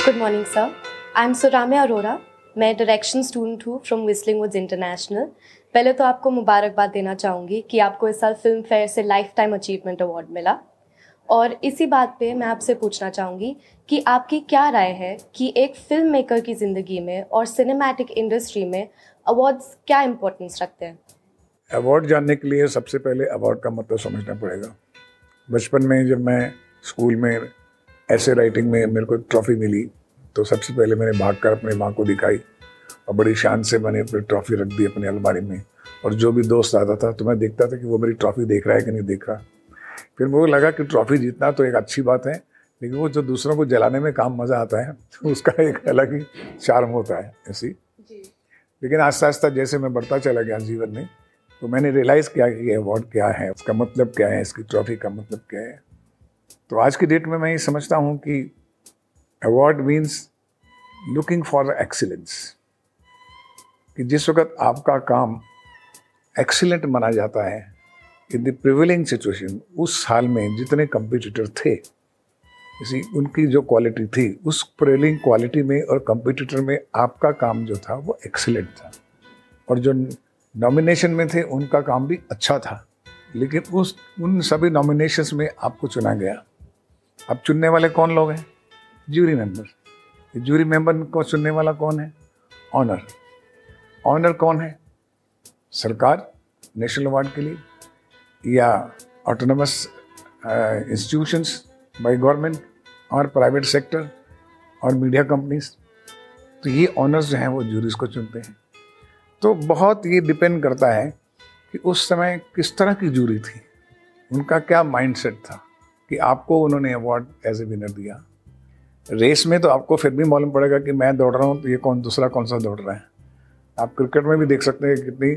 Good morning sir I am Suramya Arora मैं direction student हूँ from whistling woods international पहले तो आपको मुबारकबाद देना चाहूँगी कि आपको इस साल फ़िल्म फेयर से लाइफ टाइम अचीवमेंट अवार्ड मिला। और इसी बात पे मैं आपसे पूछना चाहूँगी कि आपकी क्या राय है कि एक फ़िल्म मेकर की ज़िंदगी में और सिनेमैटिक इंडस्ट्री में अवार्ड्स क्या इम्पोर्टेंस रखते हैं? अवार्ड जानने के लिए सबसे पहले अवार्ड का मतलब समझना पड़ेगा। बचपन में जब मैं स्कूल में ऐसे राइटिंग में मेरे को एक ट्रॉफी मिली तो सबसे पहले मैंने भाग कर अपनी माँ को दिखाई और बड़ी शान से मैंने अपनी ट्रॉफी रख दी अपनी अलमारी में। और जो भी दोस्त आता था तो मैं देखता था कि वो मेरी ट्रॉफी देख रहा है कि नहीं देख रहा। फिर मुझे लगा कि ट्रॉफी जीतना तो एक अच्छी बात है लेकिन वो जो दूसरों को जलाने में काम मज़ा आता है तो उसका एक अलग ही चार्म होता है ऐसी लेकिन आस्ता आस्ता जैसे मैं बढ़ता चला गया जीवन में तो मैंने रियलाइज़ किया कि ये अवार्ड क्या है उसका मतलब क्या है इसकी ट्रॉफी का मतलब क्या है। तो आज की डेट में मैं ये समझता हूँ कि award means looking for excellence कि जिस वक्त आपका काम एक्सीलेंट माना जाता है इन द प्रिविलिंग सिचुएशन उस साल में जितने कंपिटिटर थे इसी उनकी जो क्वालिटी थी, उस प्रिविलिंग क्वालिटी में और कंपिटिटर में आपका काम जो था, वो एक्सीलेंट था। और जो नॉमिनेशन में थे, उनका काम भी अच्छा था। लेकिन उस, उन सभी नॉमिनेशंस में आपको चुना गया। अब चुनने वाले कौन लोग हैं? जूरी मेंबर जूरी मेंबर को चुनने वाला कौन है? ऑनर ऑनर कौन है? सरकार नेशनल अवार्ड के लिए, या ऑटोनमस इंस्टीट्यूशंस बाय गवर्नमेंट और प्राइवेट सेक्टर और मीडिया कंपनीज़ तो ये ऑनर्स जो हैं वो जूरीज को चुनते हैं। तो बहुत ये डिपेंड करता है कि उस समय किस तरह की जूरी थी। उनका क्या माइंडसेट था कि आपको उन्होंने अवार्ड एज ए विनर दिया। रेस में तो आपको फिर भी मालूम पड़ेगा कि मैं दौड़ रहा हूँ तो ये कौन, दूसरा कौन सा दौड़ रहा है। आप क्रिकेट में भी देख सकते हैं कितनी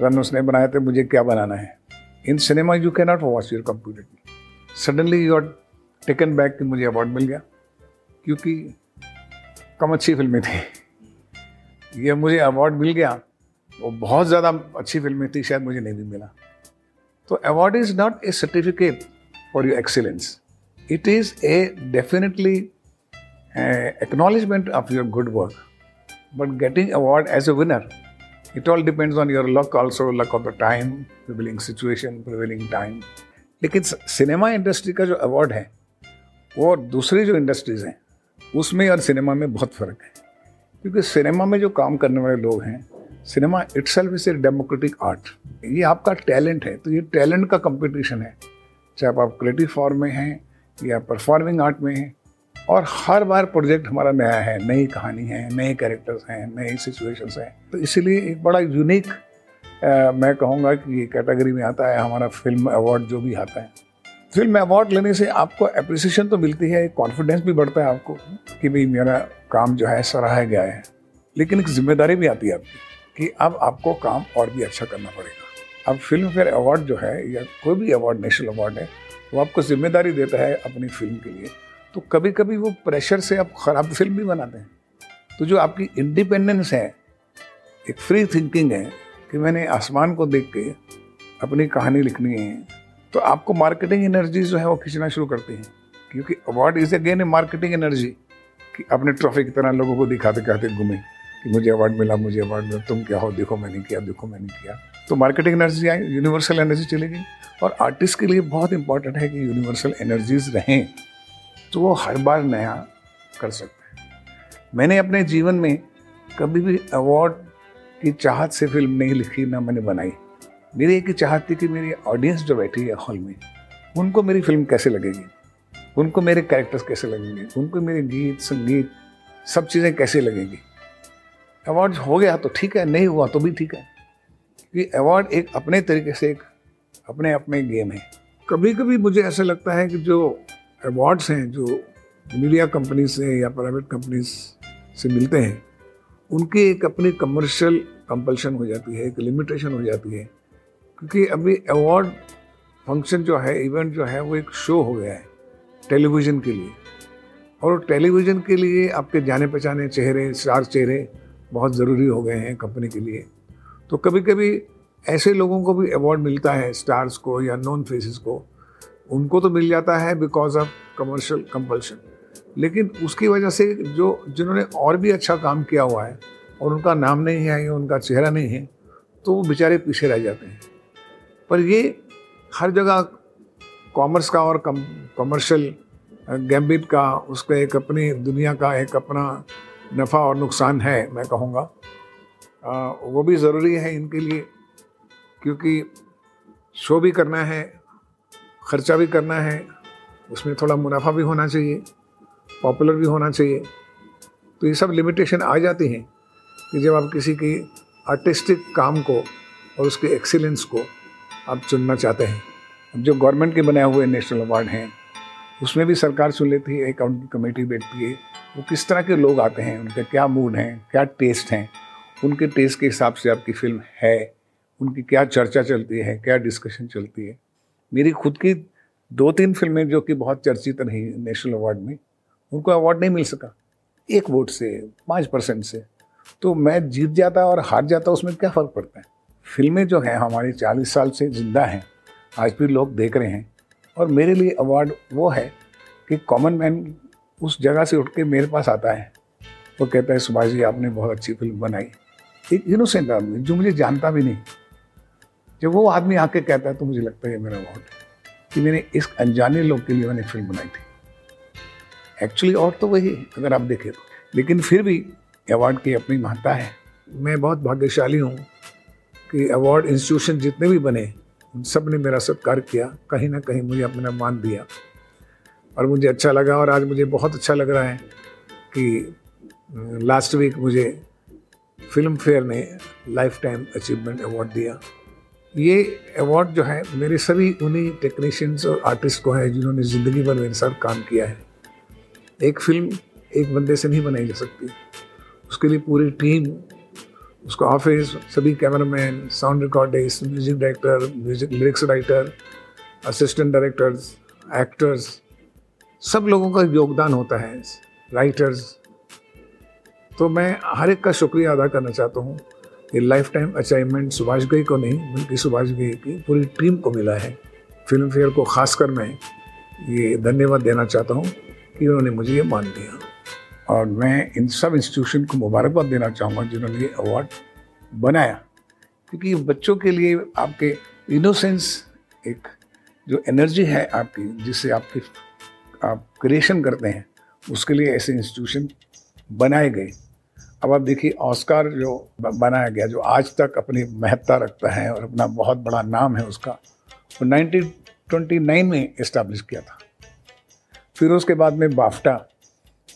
रन उसने बनाए थे, मुझे क्या बनाना है। In cinema you can not watch your computer suddenly you are taken back कि मुझे अवार्ड मिल गया, क्योंकि कम अच्छी फ़िल्में थी। ये मुझे अवार्ड मिल गया, वो बहुत ज़्यादा अच्छी फ़िल्में थी, शायद मुझे नहीं भी मिला। तो award is not a certificate for your excellence it is a definitely acknowledgement of your good work but getting award as a winner, it all depends on your luck also, luck of the time, prevailing situation, prevailing time. लेकिन cinema industry का जो award है, वो दूसरी जो industries हैं, उसमें और सिनेमा में बहुत फ़र्क है। क्योंकि सिनेमा में जो काम करने वाले लोग हैं, cinema itself is a democratic art ये आपका टैलेंट है तो ये टैलेंट का कंपटीशन है। चाहे आप क्रिएटिव फॉर्म में हैं, या परफॉर्मिंग आर्ट में हैं और हर बार प्रोजेक्ट हमारा नया है, नई कहानी है, नए कैरेक्टर्स हैं, नई सिचुएशंस हैं। तो इसीलिए एक बड़ा यूनिक मैं कहूँगा कि ये कैटेगरी में आता है, हमारा फ़िल्म अवार्ड जो भी आता है। फ़िल्म अवार्ड लेने से आपको अप्रिसिएशन तो मिलती है, एक कॉन्फिडेंस भी बढ़ता है आपको कि भाई मेरा काम जो है, सराहा गया है। लेकिन एक ज़िम्मेदारी भी आती है आपकी कि अब आपको काम और भी अच्छा करना पड़ेगा। अब फ़िल्म फेयर अवार्ड जो है, या कोई भी अवार्ड नेशनल अवार्ड है, वो आपको ज़िम्मेदारी देता है अपनी फ़िल्म के लिए। तो कभी कभी वो प्रेशर से आप ख़राब फ़िल्म भी बनाते हैं। तो जो आपकी इंडिपेंडेंस है, एक फ्री थिंकिंग है कि मैंने आसमान को देख के अपनी कहानी लिखनी है तो आपको मार्केटिंग एनर्जी जो है वो खींचना शुरू करती हैं। क्योंकि award is again a marketing energy कि अपने ट्रॉफी की तरह लोगों को दिखाते कहते घूमे कि मुझे अवार्ड मिला, मुझे अवार्ड मिला, तुम क्या हो, देखो मैंने किया, देखो मैंने किया। तो मार्केटिंग एनर्जी आई यूनिवर्सल एनर्जी चली गई। और आर्टिस्ट के लिए बहुत इंपॉर्टेंट है कि यूनिवर्सल एनर्जीज रहें। तो वो हर बार नया कर सकते हैं। मैंने अपने जीवन में कभी भी अवार्ड की चाहत से फ़िल्म नहीं लिखी, ना मैंने बनाई। मेरी एक ही चाहत थी कि मेरी ऑडियंस जो बैठी है हॉल में, उनको मेरी फ़िल्म कैसे लगेगी? उनको मेरे कैरेक्टर्स कैसे लगेंगे? उनको मेरे गीत, संगीत, सब चीज़ें कैसे लगेंगी? अवार्ड हो गया तो ठीक है, नहीं हुआ तो भी ठीक है। क्योंकि अवार्ड एक अपने तरीके से एक अपने अपने गेम है। कभी कभी मुझे ऐसा लगता है कि जो अवार्ड्स हैं जो मीडिया कंपनी से या प्राइवेट कंपनीज़ से मिलते हैं, उनकी एक अपनी कमर्शियल कंपल्शन हो जाती है, एक लिमिटेशन हो जाती है। क्योंकि अभी अवार्ड फ़ंक्शन जो है इवेंट जो है, वो एक शो हो गया है टेलीविज़न के लिए। और टेलीविज़न के लिए आपके जाने पहचाने चेहरे स्टार चेहरे बहुत ज़रूरी हो गए हैं कंपनी के लिए। तो कभी कभी ऐसे लोगों को भी अवार्ड मिलता है स्टार्स को या नॉन फेसिस को उनको तो मिल जाता है बिकॉज़ ऑफ़ कमर्शियल कंपल्शन लेकिन उसकी वजह से जो, जिन्होंने और भी अच्छा काम किया हुआ है, और उनका नाम नहीं है, या उनका चेहरा नहीं है तो वो बेचारे पीछे रह जाते हैं। पर ये हर जगह कॉमर्स का और कमर्शियल गैम्बिट का, उसका एक अपनी दुनिया का एक अपना नफ़ा और नुकसान है, मैं कहूँगा। वो भी ज़रूरी है इनके लिए, क्योंकि शो भी करना है ख़र्चा भी करना है, उसमें थोड़ा मुनाफा भी होना चाहिए पॉपुलर भी होना चाहिए। तो ये सब लिमिटेशन आ जाती हैं कि जब आप किसी की आर्टिस्टिक काम को और उसके एक्सीलेंस को आप चुनना चाहते हैं। अब जो गवर्नमेंट के बनाए हुए नेशनल अवार्ड हैं, उसमें भी सरकार चुन लेती है एक कमेटी बैठती है। वो किस तरह के लोग आते हैं, उनके क्या मूड हैं, क्या टेस्ट हैं, उनके टेस्ट के हिसाब से आपकी फ़िल्म है, उनकी क्या चर्चा चलती है, क्या डिस्कशन चलती है। मेरी खुद की दो तीन फ़िल्में जो कि बहुत चर्चित रही नेशनल अवार्ड में, उनको अवार्ड नहीं मिल सका। एक वोट से, पाँच परसेंट से। तो मैं जीत जाता और हार जाता, उसमें क्या फ़र्क पड़ता है? फ़िल्में जो हैं हमारी चालीस साल से ज़िंदा हैं, आज भी लोग देख रहे हैं। और मेरे लिए अवार्ड वो है कि कॉमन मैन उस जगह से उठ के मेरे पास आता है। वो कहता है, सुभाष जी, आपने बहुत अच्छी फ़िल्म बनाई। एक इनोसेंट आदमी, जो मुझे जानता भी नहीं। जब वो आदमी आके कहता है तो मुझे लगता है मेरा अवार्ड कि मैंने इस अनजाने लोग के लिए मैंने फ़िल्म बनाई थी। एक्चुअली और तो वही अगर आप देखें तो। लेकिन फिर भी अवार्ड की अपनी महत्ता है। मैं बहुत भाग्यशाली हूँ कि अवार्ड इंस्टीट्यूशन जितने भी बने, उन सबने मेरा सत्कार किया। कहीं ना कहीं मुझे अपना मान दिया। और मुझे अच्छा लगा और आज मुझे बहुत अच्छा लग रहा है कि लास्ट वीक मुझे फ़िल्म फेयर ने लाइफ टाइम अचीवमेंट अवार्ड दिया। ये अवार्ड जो है, मेरे सभी उन्हीं टेक्नीशियंस और आर्टिस्ट को है जिन्होंने ज़िंदगी भर मेरे साथ काम किया है। एक फ़िल्म एक बंदे से नहीं बनाई जा सकती। उसके लिए पूरी टीम उसका ऑफ़िस सभी cameraman sound recordist music director music lyrics writer assistant directors actors सब लोगों का योगदान होता है। राइटर्स तो मैं हर एक का शुक्रिया अदा करना चाहता हूँ। ये लाइफ टाइम अचीवमेंट सुभाष गई को नहीं, बल्कि सुभाष गई की पूरी टीम को मिला है। फ़िल्म फेयर को खासकर मैं ये धन्यवाद देना चाहता हूँ कि उन्होंने मुझे ये मान दिया और मैं इन सब इंस्टीट्यूशन को मुबारकबाद देना चाहूँगा जिन्होंने ये अवार्ड बनाया। क्योंकि बच्चों के लिए आपके इनोसेंस एक जो एनर्जी है आपकी, जिससे आपकी आप क्रिएशन करते हैं, उसके लिए ऐसे इंस्टीट्यूशन बनाए गए। अब आप देखिए, ऑस्कार जो बनाया गया, जो आज तक अपनी महत्ता रखता है और अपना बहुत बड़ा नाम है उसका, वो नाइनटीन ट्वेंटी नाइन में इस्टेब्लिश किया था। फिर उसके बाद में बाफ्टा,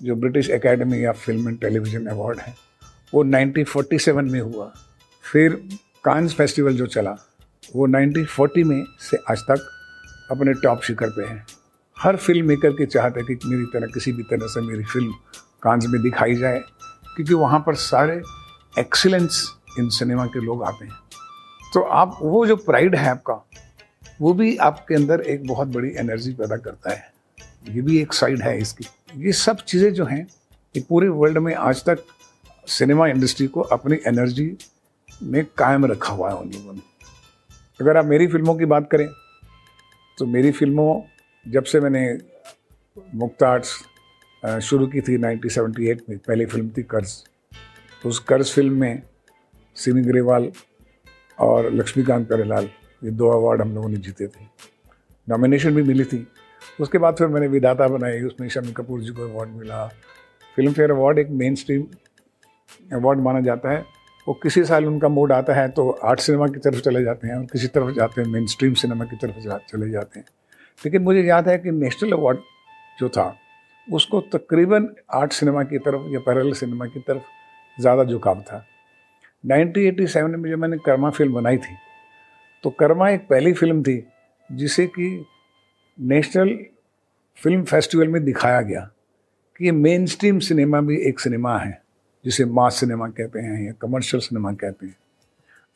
जो ब्रिटिश एकेडमी या फ़िल्म एंड टेलीविज़न अवार्ड है, वो 1947 में हुआ। फिर कांस फेस्टिवल जो चला, वो 1940 में से आज तक अपने टॉप शिखर पे है। हर फ़िल्म मेकर के चाहते हैं कि मेरी तरह, किसी भी तरह से मेरी फ़िल्म कांस में दिखाई जाए। क्योंकि वहाँ पर सारे एक्सीलेंस इन सिनेमा के लोग आते हैं। तो आप, वो जो प्राइड है आपका, वो भी आपके अंदर एक बहुत बड़ी एनर्जी पैदा करता है। ये भी एक साइड है इसकी। ये सब चीज़ें जो हैं, ये पूरे वर्ल्ड में आज तक सिनेमा इंडस्ट्री को अपनी एनर्जी में कायम रखा हुआ है उन लोगों ने। अगर आप मेरी फ़िल्मों की बात करें तो मेरी फ़िल्मों, जब से मैंने मुक्त आर्ट्स शुरू की थी 1978 में, पहली फ़िल्म थी कर्ज। तो उस कर्ज फ़िल्म में सिमी ग्रेवाल और लक्ष्मीकांत करेलाल, ये दो अवार्ड हम लोगों ने जीते थे। नॉमिनेशन भी मिली थी। उसके बाद फिर मैंने विधाता बनाई, उसमें शमी कपूर जी को अवार्ड मिला। फ़िल्म फेयर अवार्ड एक मेन स्ट्रीम अवार्ड माना जाता है। वो किसी साल उनका मूड आता है तो आर्ट सिनेमा की तरफ़ चले जाते हैं और किसी तरफ़ जाते हैं मेन स्ट्रीम सिनेमा की तरफ़ चले जाते हैं। लेकिन मुझे याद है कि नेशनल अवार्ड जो था उसको तकरीबन आर्ट सिनेमा की तरफ़ या पैरल सिनेमा की तरफ़ ज़्यादा झुकाव था। 1987 में जब मैंने कर्मा फ़िल्म बनाई थी तो कर्मा एक पहली फ़िल्म थी जिसे कि नेशनल फ़िल्म फेस्टिवल में दिखाया गया कि ये मेन स्ट्रीम सिनेमा भी एक सिनेमा है, जिसे मास सिनेमा कहते हैं या कमर्शियल सिनेमा कहते हैं।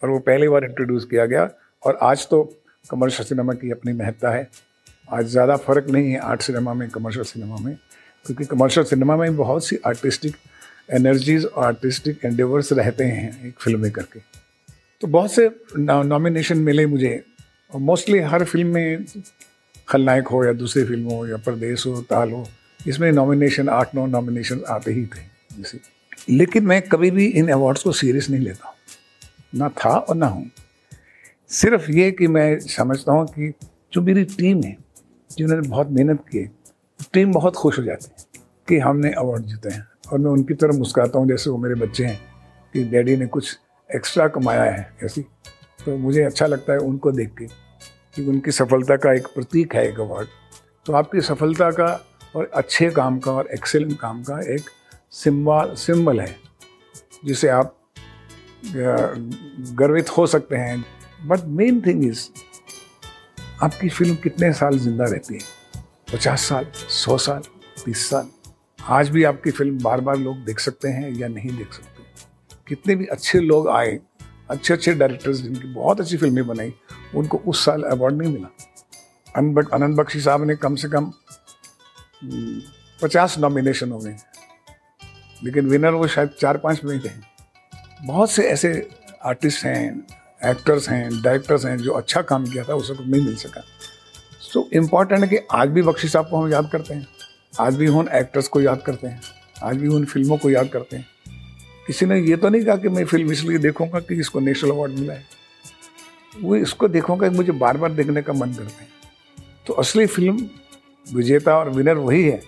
और वो पहली बार इंट्रोड्यूस किया गया और आज तो कमर्शियल सिनेमा की अपनी महत्ता है। आज ज़्यादा फ़र्क नहीं है आर्ट सिनेमा में कमर्शियल सिनेमा में। क्योंकि कमर्शियल सिनेमा में बहुत सी आर्टिस्टिक एनर्जीज और आर्टिस्टिक एंडेवर्स रहते हैं एक फ़िल्म मेकर के। तो बहुत से नॉमिनेशन मिले मुझे। और मोस्टली हर फ़िल्म में खलनायक हो या दूसरी फ़िल्म हो या परदेश हो, ताल हो, इसमें नॉमिनेशन आठ, नौ नॉमिनेशन आते ही थे, जैसे। लेकिन मैं कभी भी इन अवार्ड्स को सीरियस नहीं लेता ना था और ना हूँ। सिर्फ़ ये कि मैं समझता हूँ कि जो मेरी टीम है, जिन्होंने बहुत मेहनत की टीम बहुत खुश हो जाती है कि हमने अवार्ड जीते हैं। और मैं उनकी तरफ़ मुस्कुराता हूँ, जैसे वो मेरे बच्चे हैं, कि डैडी ने कुछ एक्स्ट्रा कमाया है, ऐसी। तो मुझे अच्छा लगता है उनको देख के कि उनकी सफलता का एक प्रतीक है एक अवार्ड तो आपकी सफलता का और अच्छे काम का और एक्सेलेंट काम का एक सिम्बल, सिंबल है, जिसे आप गर्वित हो सकते हैं। बट मेन थिंग इज़ आपकी फ़िल्म कितने साल ज़िंदा रहती है? पचास साल, सौ साल, तीस साल, आज भी आपकी फ़िल्म बार बार लोग देख सकते हैं या नहीं देख सकते। कितने भी अच्छे लोग आए अच्छे अच्छे डायरेक्टर्स जिनकी बहुत अच्छी फ़िल्में बनाई, उनको उस साल अवार्ड नहीं मिला। अनंत बख्शी साहब ने कम से कम पचास नॉमिनेशन हो गए। लेकिन विनर वो शायद चार पाँच में थे। बहुत से ऐसे आर्टिस्ट हैं एक्टर्स हैं डायरेक्टर्स हैं जो अच्छा काम किया था, उसे नहीं मिल सका। सो इंपॉर्टेंट है कि आज भी बख्शी साहब को हम याद करते हैं। आज भी उन एक्टर्स को याद करते हैं। आज भी उन फ़िल्मों को याद करते हैं। किसी ने ये तो नहीं कहा कि मैं फ़िल्म इसलिए देखूँगा कि इसको नेशनल अवार्ड मिला है। वो इसको देखूँगा कि मुझे बार बार देखने का मन करता है। तो असली फ़िल्म विजेता और विनर वही है,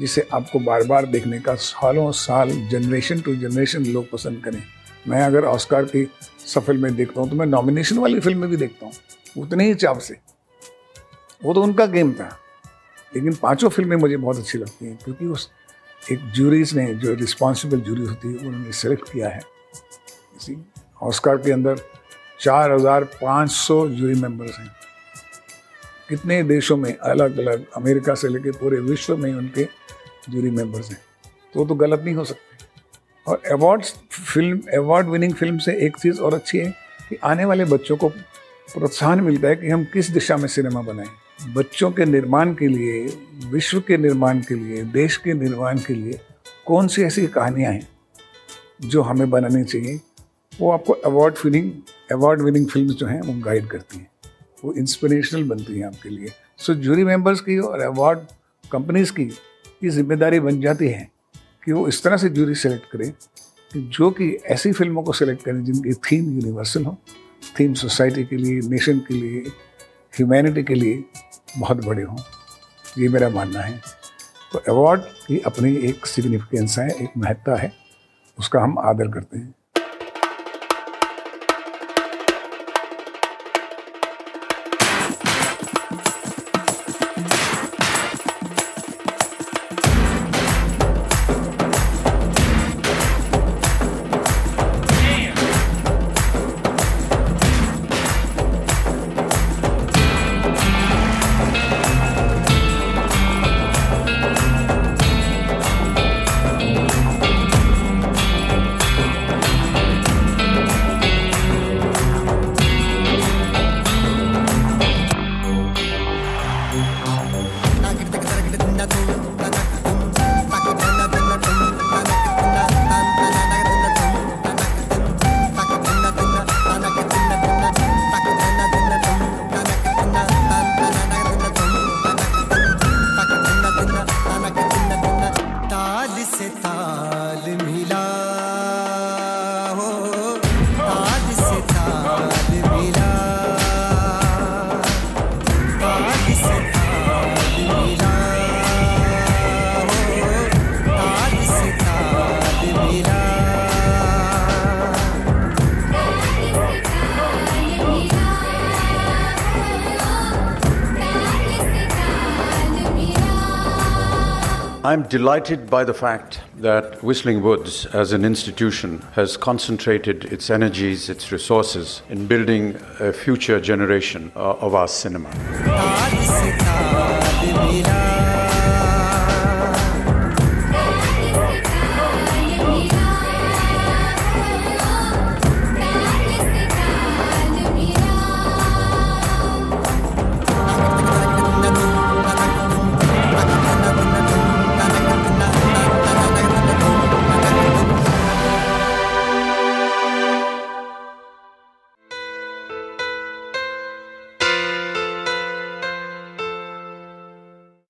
जिसे आपको बार बार देखने का सालों साल जनरेशन टू जनरेशन लोग पसंद करें। मैं अगर ऑस्कार की सफल में देखता हूँ तो मैं नॉमिनेशन वाली फ़िल्म भी देखता हूँ, उतने ही चाव से। वो तो उनका गेम था। लेकिन पाँचों फ़िल्में मुझे बहुत अच्छी लगती हैं, क्योंकि उस एक जूरीज ने, जो रिस्पॉन्सिबल जूरी होती है, उन्होंने सेलेक्ट किया है। इसी ऑस्कार के अंदर चार हज़ार पाँच सौ जूरी मेंबर्स हैं। कितने देशों में अलग अलग अमेरिका से लेकर पूरे विश्व में उनके जूरी मेंबर्स हैं। तो तो गलत नहीं हो सकते। और awards film award winning film से एक चीज़ और अच्छी है कि आने वाले बच्चों को प्रोत्साहन मिलता है कि हम किस दिशा में सिनेमा बनाएँ। बच्चों के निर्माण के लिए, विश्व के निर्माण के लिए, देश के निर्माण के लिए कौन सी ऐसी कहानियाँ हैं जो हमें बनानी चाहिए? वो आपको award winning award winning film जो हैं, वो गाइड करती हैं। वो इंस्पिरेशनल बनती हैं आपके लिए। सो जूरी मेंबर्स की और अवार्ड कंपनीज़ की ये ज़िम्मेदारी बन जाती है कि वो इस तरह से जूरी सेलेक्ट करें कि जो कि ऐसी फ़िल्मों को सेलेक्ट करें जिनकी थीम यूनिवर्सल हो थीम सोसाइटी के लिए नेशन के लिए ह्यूमैनिटी के लिए। बहुत बड़े हों, ये मेरा मानना है। तो अवार्ड की अपनी एक सिग्निफिकेंस है, एक महत्ता है, उसका हम आदर करते हैं। I'm delighted by the fact that Whistling Woods, as an institution, has concentrated its energies, its resources in building a future generation uh, of our cinema.